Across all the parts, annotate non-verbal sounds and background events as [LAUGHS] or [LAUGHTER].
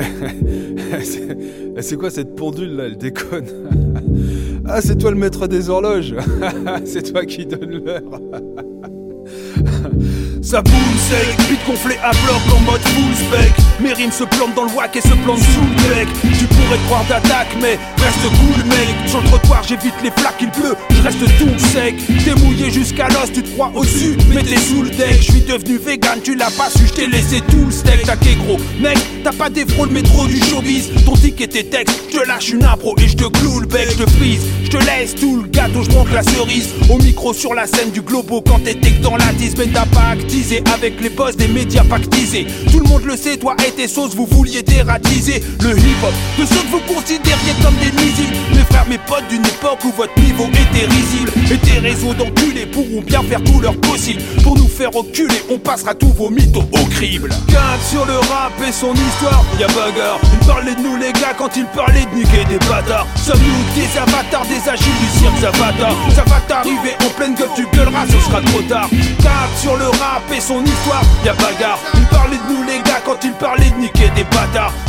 [LAUGHS] Eh, c'est quoi cette pendule là? Elle déconne. [LAUGHS] Ah, c'est toi le maître des horloges. [LAUGHS] c'est toi qui donne l'heure. Ça boule sec, vite gonflé à bloc en mode full spec Mes rimes se plantent dans le wack et se plantent sous le deck pourrais croire d'attaque mais reste cool mec. Sur le trottoir j'évite les flaques, il pleut, je reste tout sec. T'es mouillé jusqu'à l'os, tu te crois au-dessus mais t'es sous le deck. Je suis devenu vegan, tu l'as pas su, je t'ai laissé tout le steak. T'as gros, mec, t'as pas défro le métro du showbiz. Ton tic et tes textes, je lâche une impro et je te cloue le bec, je te prise Je te laisse tout le gâteau, je manque la cerise. Au micro sur la scène du globo quand t'étais dans la 10 mais t'as pas actif avec les boss des médias pactisés. Tout le monde le sait, toi et tes sauces, vous vouliez dératiser le hip-hop. De que vous considériez comme des nuisibles. Mes frères, mes potes d'une époque où votre niveau était risible. Et tes réseaux d'enculés pourront bien faire tout leur possible. Pour nous faire reculer, on passera tous vos mythos au crible. Cap sur le rap et son histoire, y'a bagarre. Il parlait de nous les gars quand il parlait de niquer des bâtards. Sommes-nous des avatars, des agiles du cirque Zavata Ça va t'arriver en pleine gueule, tu gueuleras, ce sera trop tard. Cap sur le rap et son histoire, y'a bagarre.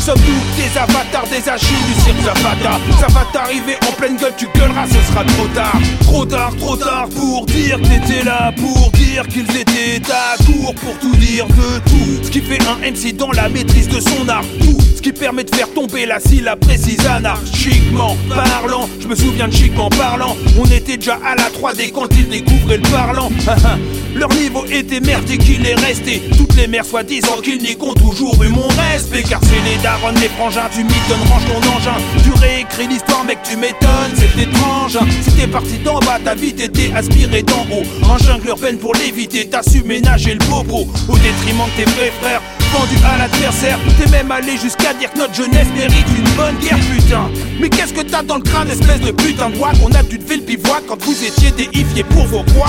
Sommes-nous des avatars, des agiles du cirque Zapata Ça va t'arriver en pleine gueule, tu gueuleras, ce sera trop tard. Trop tard, trop tard pour dire que t'étais là, pour dire qu'ils étaient à court, pour tout dire de tout. Ce qui fait un MC dans la maîtrise de son art. Tout ce qui permet de faire tomber la syllabe précise anarchiquement parlant. Je me souviens de chiquement parlant. On était déjà à la 3D quand ils découvraient le parlant. [LAUGHS] Leur niveau était merdique, il est resté. Toutes les mères soi-disant qu'ils n'y ont toujours eu mon respect. Car c'est les darons, les frangins, tu m'étonnes, range ton engin. Tu réécris l'histoire, tu m'étonnes, c'est étrange. Si t'es parti d'en bas, ta vie t'était aspirée d'en haut. En jungle urbaine pour l'éviter, t'as su ménager le bobo. Au détriment de tes vrais frères, vendu à l'adversaire. T'es même allé jusqu'à dire que notre jeunesse mérite une bonne guerre, putain. Mais qu'est-ce que t'as dans le crâne, espèce de putain de On a dû te le bivouac quand vous étiez déifiés pour vos poids.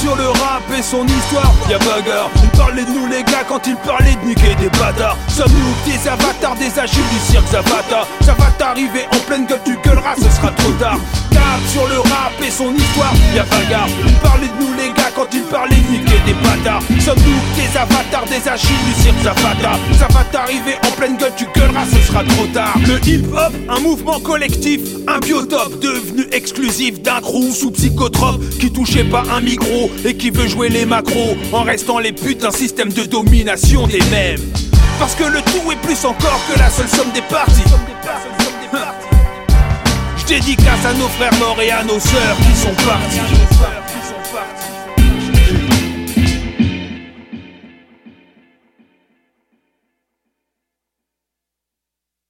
sur le rap et son histoire, y'a bagarre. Il parlait de nous les gars quand il parlait de niquer des bâtards. Sommes-nous des avatars, des agiles du cirque Zavata? Ça va t'arriver en pleine gueule, tu gueuleras, ce sera trop tard. Cap sur le rap et son histoire, y'a bagarre. Parlait de nous les gars quand il parlait de niquer des bâtards. Sommes-nous des avatars, des agiles du cirque Zapata? Ça va t'arriver en pleine gueule, tu gueuleras, ce sera trop tard. Le hip-hop, un mouvement collectif, un biotope devenu exclusif d'un crew sous psychotrope qui touchait pas un micro et qui veut jouer les macros en restant les putes d'un système de domination des mêmes. Parce que le tout est plus encore que la seule somme des parties. Dédicace à nos frères morts et à nos sœurs qui sont partis.